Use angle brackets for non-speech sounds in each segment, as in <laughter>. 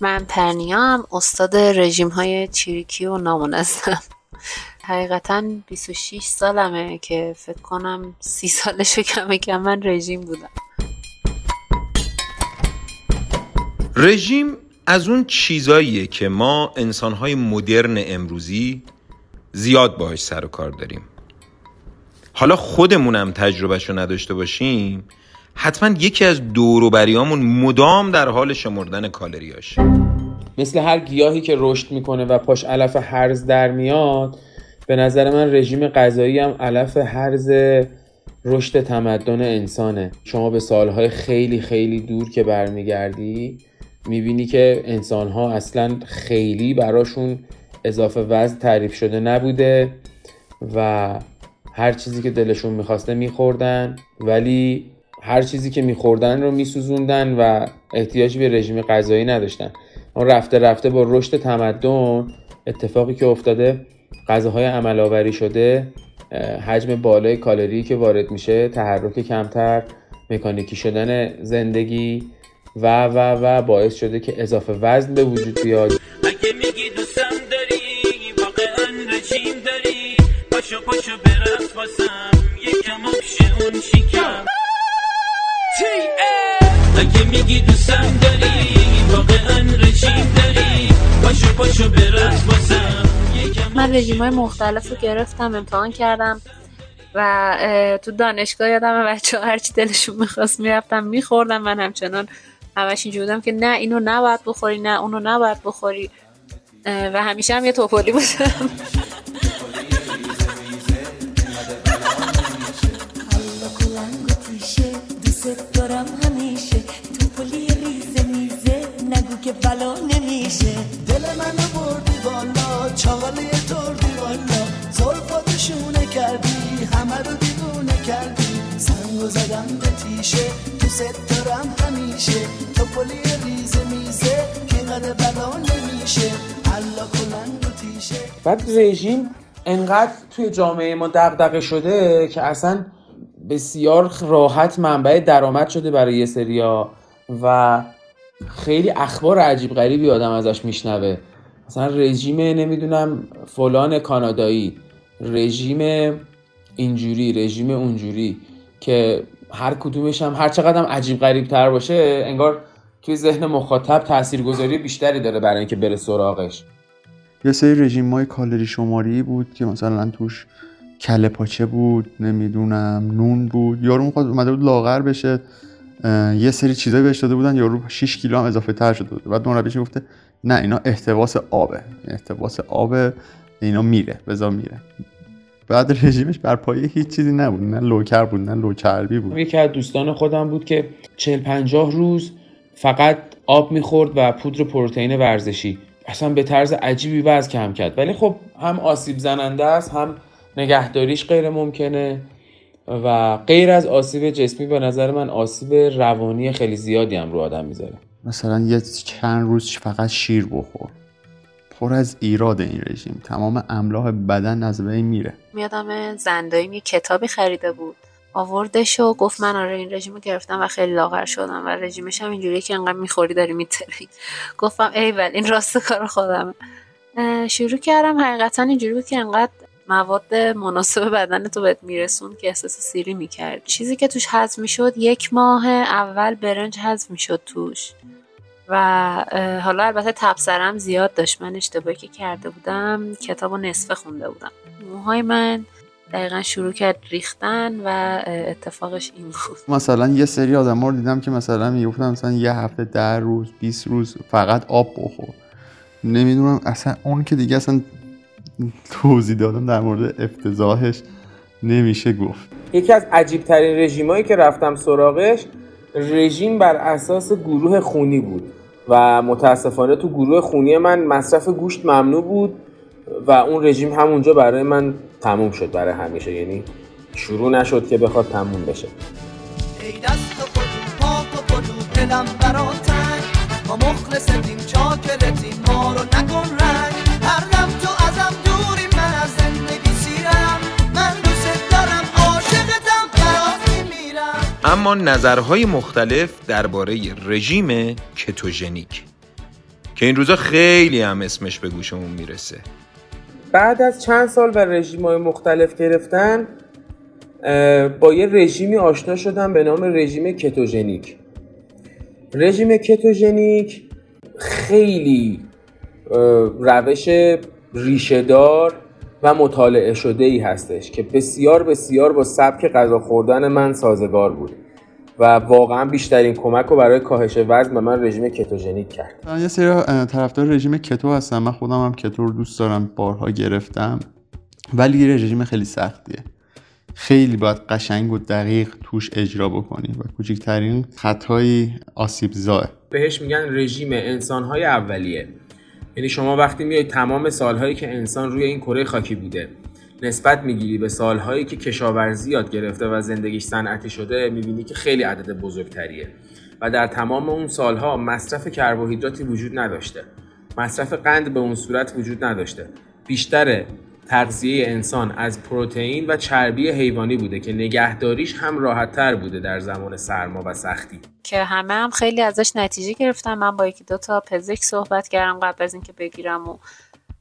من پرنیام استاد رژیم های چیریکی و نامنظم حقیقتا 26 سالمه که فکر کنم سی سالشو کم کم من رژیم بودم. رژیم از اون چیزاییه که ما انسانهای مدرن امروزی زیاد باهاش سر و کار داریم. حالا خودمونم تجربهشو نداشته باشیم حتما یکی از دوروبریامون مدام در حال شمردن کالریاش. مثل هر گیاهی که رشد می‌کنه و پاش علف هرز در میاد به نظر من رژیم غذایی هم علف هرز رشد تمدن انسانه. شما به سالهای خیلی خیلی دور که برمیگردی می‌بینی که انسانها اصلا خیلی براشون اضافه وزن تعریف شده نبوده و هر چیزی که دلشون می‌خواسته میخوردن ولی هر چیزی که میخوردن رو میسوزوندن و احتیاجی به رژیم غذایی نداشتن. اون رفته رفته با رشد تمدن اتفاقی که افتاده غذاهای عمل آوری شده حجم بالای کالری که وارد میشه تحرک کمتر مکانیکی شدن زندگی و و و باعث شده که اضافه وزن به وجود بیاد. اگه میگی دوستم داری؟ واقعا رژیم داری؟ پاشو پاشو واسم یکم اون شکم. اگه میگی دوستم داری واقعا رژیم داری. پاشو پاشو برس واسم من رژیم های مختلف رو گرفتم امتحان کردم و تو دانشگاه یادم بچه ها هرچی دلشون می‌خواست می‌رفتم میخوردم. من همچنان همش اینجور بودم که نه اینو نباید بخوری نه اونو نباید بخوری. و همیشه هم یه توپولی بودم. بلا نمیشه. دل منو بردی بالا چاله تردی بالا زلفاتشونه کردی همه رو دیوونه کردی. سنگو زدم به تیشه تو ست دارم همیشه. توپلی ریزه میزه که بلا نمیشه. الله کلنگ و تیشه. بعد رژیم انقدر توی جامعه ما دغدغه شده که اصلا بسیار راحت منبع درآمد شده برای یه سریا. و خیلی اخبار عجیب غریبی آدم ازش میشنوه. مثلا رژیم نمی‌دونم فلان کانادایی رژیم اینجوری رژیم اونجوری که هر کدومش هم هر چقدر هم عجیب غریب تر باشه انگار توی ذهن مخاطب تاثیرگذاری بیشتری داره برای اینکه بره سراغش. یه سری رژیم های کالری شماری بود که مثلا توش کله پاچه بود نمی‌دونم نون بود. یارو می‌خواد اومده بود لاغر بشه. یه سری چیزایی بهش داده بودن یارو 6 کیلو هم اضافه تر شده بود. بعد مربیش گفته نه اینا احتباس آبه. احتباس آب اینا میره بزا میره. بعد رژیمش بر پایه هیچ چیزی نبود. نه لوکر بود نه لوچربی بود. یکی از دوستان خودم بود که 40 50 روز فقط آب می‌خورد و پودر پروتئین ورزشی. اصلا به طرز عجیبی وزن کم کرد. ولی خب هم آسیب زننده است هم نگهداریش غیر ممکنه. و غیر از آسیب جسمی به نظر من آسیب روانی خیلی زیادی هم رو آدم می‌ذاره. مثلا یه چند روز فقط شیر بخور. پر از ایراد این رژیم. تمام املاح بدن از بین میره. میادم زندایی یه کتابی خریده بود. آوردش و گفت من آره این رژیم رو گرفتم و خیلی لاغر شدم و رژیمش هم اینجوریه که انقدر می‌خوری داری میتری. گفتم ای ول این راست کار خودمه. شروع کردم حقیقتا اینجوری بود که انقدر مواد مناسب بدن تو بهت میرسون که احساس سیری می‌کرد. چیزی که توش حذف می‌شد یک ماه اول برنج حذف می‌شد توش. و حالا البته تبصرم زیاد داشت. من اشتباهی که کرده بودم کتاب و نصفه خونده بودم. موهای من دقیقا شروع کرد ریختن و اتفاقش این بود. مثلا یه سری آدم رو دیدم که مثلا می‌گفتن مثلا یه هفته ده روز 20 روز فقط آب بخور. نمی‌دونم اصلا اون که دیگه اصلا توضیح دادم در مورد افتضاحش نمیشه گفت. یکی از عجیب ترین رژیمایی که رفتم سراغش رژیم بر اساس گروه خونی بود و متاسفانه تو گروه خونی من مصرف گوشت ممنوع بود و اون رژیم همونجا برای من تموم شد برای همیشه. یعنی شروع نشد که بخواد تموم بشه. ای دست و پاک و دلم ما مخلصتیم چاکرتیم ما رو نکن اما نظرهای مختلف درباره رژیم کتوژنیک که این روزا خیلی هم اسمش به گوشمون می‌رسه. بعد از چند سال و رژیم های مختلف گرفتن با یه رژیمی آشنا شدم به نام رژیم کتوژنیک. رژیم کتوژنیک خیلی روش ریشهدار و مطالعه شده ای هستش که بسیار بسیار با سبک غذا خوردن من سازگار بود و واقعا بیشترین کمک رو برای کاهش وزن به من رژیم کتوژنیک کرد. یه سری طرفدار رژیم کتو هستم. من خودم هم کتو رو دوست دارم بارها گرفتم. ولی یه رژیم خیلی سختیه. خیلی باید قشنگ و دقیق توش اجرا بکنی و کوچکترین خطایی آسیب زاه بهش میگن رژیم انسانهای اولیه. یعنی شما وقتی میای تمام سالهایی که انسان روی این کره خاکی بوده نسبت می‌گیری به سالهایی که کشاورزی یاد گرفته و زندگیش صنعتی شده می‌بینی که خیلی عدد بزرگتریه. و در تمام اون سالها مصرف کربوهیدراتی وجود نداشته. مصرف قند به اون صورت وجود نداشته. بیشتر تغذیه انسان از پروتئین و چربی حیوانی بوده که نگهداریش هم راحتتر بوده در زمان سرما و سختی. که همه هم خیلی ازش نتیجه گرفتم من با یکی دو تا پزشک صحبت کردم قبل از اینکه بگیرم و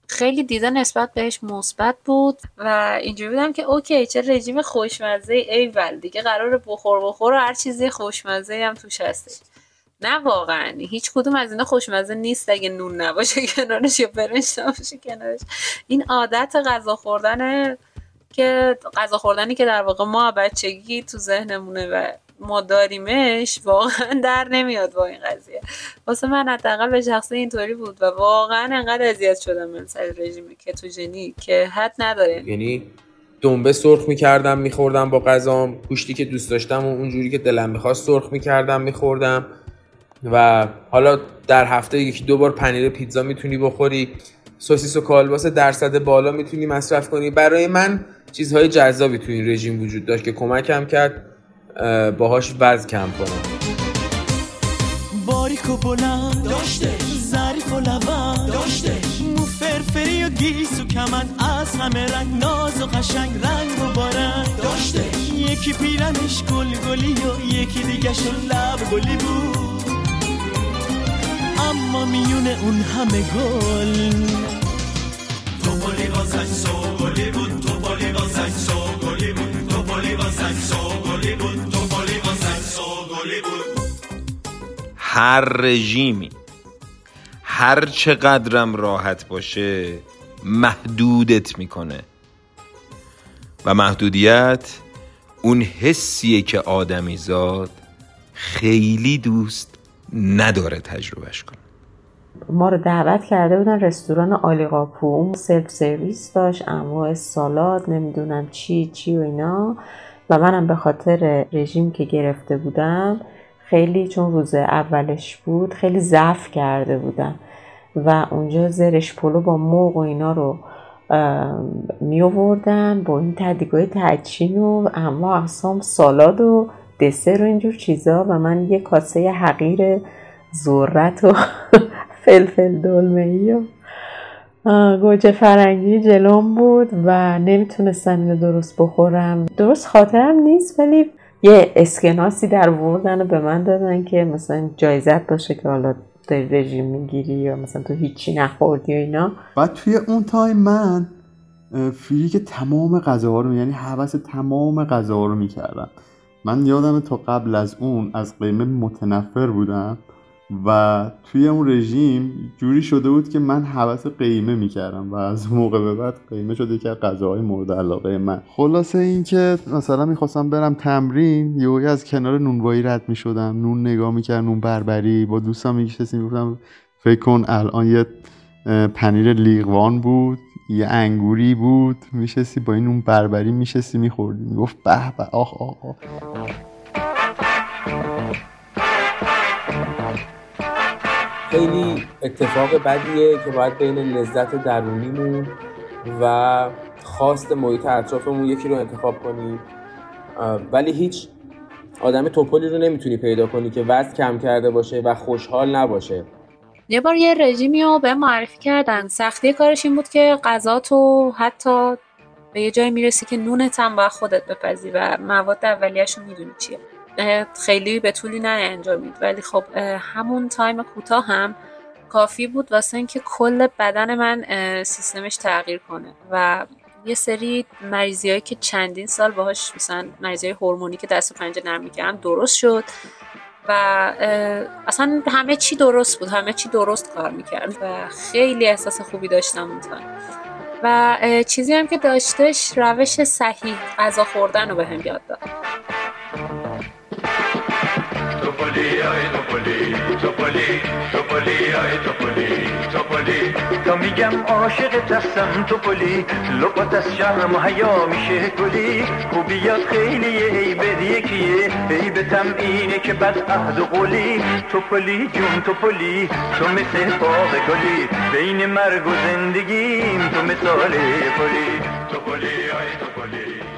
خیلی دیده نسبت بهش مثبت بود و اینجوری بودم که اوکی چه رژیم خوشمزه ای دیگه قرار بخور بخور و هر چیزی خوشمزه هم توش هستش. نه واقعا. هیچ کدوم از اینا خوشمزه نیست اگه نون نباشه <laughs> کنارش یا برنج نباشه کنارش. این عادت غذا خوردن که غذا خوردنی که در واقع ما بچگی تو ذهنمونه و ما داریمش واقعا در نمیاد با این قضیه. واسه من حداقل به شخصه اینطوری بود و واقعا انقدر اذیت شدم من سر رژیم کتوژنی که حد نداره. یعنی دنبه سرخ می‌کردم میخوردم با غذام. گوشتی که دوست داشتم و اونجوری که دلم می‌خواست سرخ می‌کردم میخوردم. و حالا در هفته یکی دو بار پنیر پیتزا می‌تونی بخوری. سوسیس و کالباس درصد بالا می‌تونی مصرف کنی. برای من چیزهای جذابی تو این رژیم وجود داشت که کمکم کرد باهاش وزن کم کنم. باریک و بلند داشته. ظریف و لبند داشته. مو فرفری و گیس و کمند از همه رنگ ناز و قشنگ رنگ و بارند داشته. یکی پیرهنش گل گلی و یکی دیگه لب گلی بود. اما میون اون همه گل. تو پلی واسه سو گلی بود. تو پلی واسه سو گلی بود. تو پلی واسه سو گلی بود. تو پلی واسه سو گلی بود. هر رژیمی هر چقدرم راحت باشه محدودت می‌کنه. و محدودیت اون حسیه که آدمی زاد خیلی دوست نداره تجربهش کنه. ما رو دعوت کرده بودن رستوران عالی‌قاپو سلف سرویس داشت انواع سالاد نمی‌دونم چی چی و اینا. و منم به خاطر رژیم که گرفته بودم خیلی چون روز اولش بود خیلی ضعف کرده بودم. و اونجا زرش پلو با موق و اینا رو می آوردن با این تدیگاه تچین و اما اقسام سالاد و دسر و اینجور چیزا. و من یه کاسه حقیر ذرت و فلفل دلمه ای و گوجه فرنگی جلوم بود و نمی‌تونستم درست بخورم. درست خاطرم نیست ولی یه اسکناسی درآوردن و به من دادن که مثلا جایزت باشه که حالا داری رژیم می‌گیری یا مثلا تو هیچی نخوردی و اینا. بعد توی اون time من freak تمام غذاها رو یعنی هوس تمام غذاها رو می‌کردم. من یادم تا قبل از اون از قیمه متنفر بودم. و توی اون رژیم جوری شده بود که من هوس قیمه می‌کردم و از موقع به بعد قیمه شده که غذاهای مورد علاقه من. خلاصه اینکه مثلا می‌خواستم برم تمرین یهویی از کنار نونوایی رد می‌شدم. نون نگاه می‌کرد نون بربری. با دوستم میگشتیم می‌گفتم فکر کن الان یه پنیر لیغوان بود یه انگوری بود. میشستی با این اون بربری میشستی میخوردی. می‌گفت به به آخ آخ آخ. خیلی اتفاق بدیه که باید بین لذت درونیمون و خواست محیط اطرافمون یکی رو انتخاب کنیم ولی هیچ آدم تپلی رو نمی‌تونی پیدا کنی که وزن کم کرده باشه و خوشحال نباشه. یه بار یه رژیمی رو به من معرفی کردن. سختی کارش این بود که غذا تو حتی به یه جایی می‌رسی که نونت هم باید خودت بپزی و مواد اولیه‌شو می‌دونی چیه. خیلی به طولی نینجامید. ولی خب همون time کوتاه هم کافی بود واسه اینکه کل بدن من سیستمش تغییر کنه. و یه سری مریضی هایی که چندین سال باهاش مثلا مریضی هورمونی که دست و پنجه نرم می‌کردم درست شد. و اصلا همه چی درست بود. همه چی درست کار می‌کرد و خیلی احساس خوبی داشتم اون و چیزی هم که داشتش روش صحیح غذا خوردن رو به هم یاد داد. تا میگم عاشق دستم تو پلی لبات از شرم و حیا میشه گلی. خوبیات خیلی ای به یکیه ای به اینه که بد عهد و قولی. تو پلی جون تو پلی تو مثل باغ گلی. بین مرگ و زندگیم تو مثال پلی. تو پلی آی تو پلی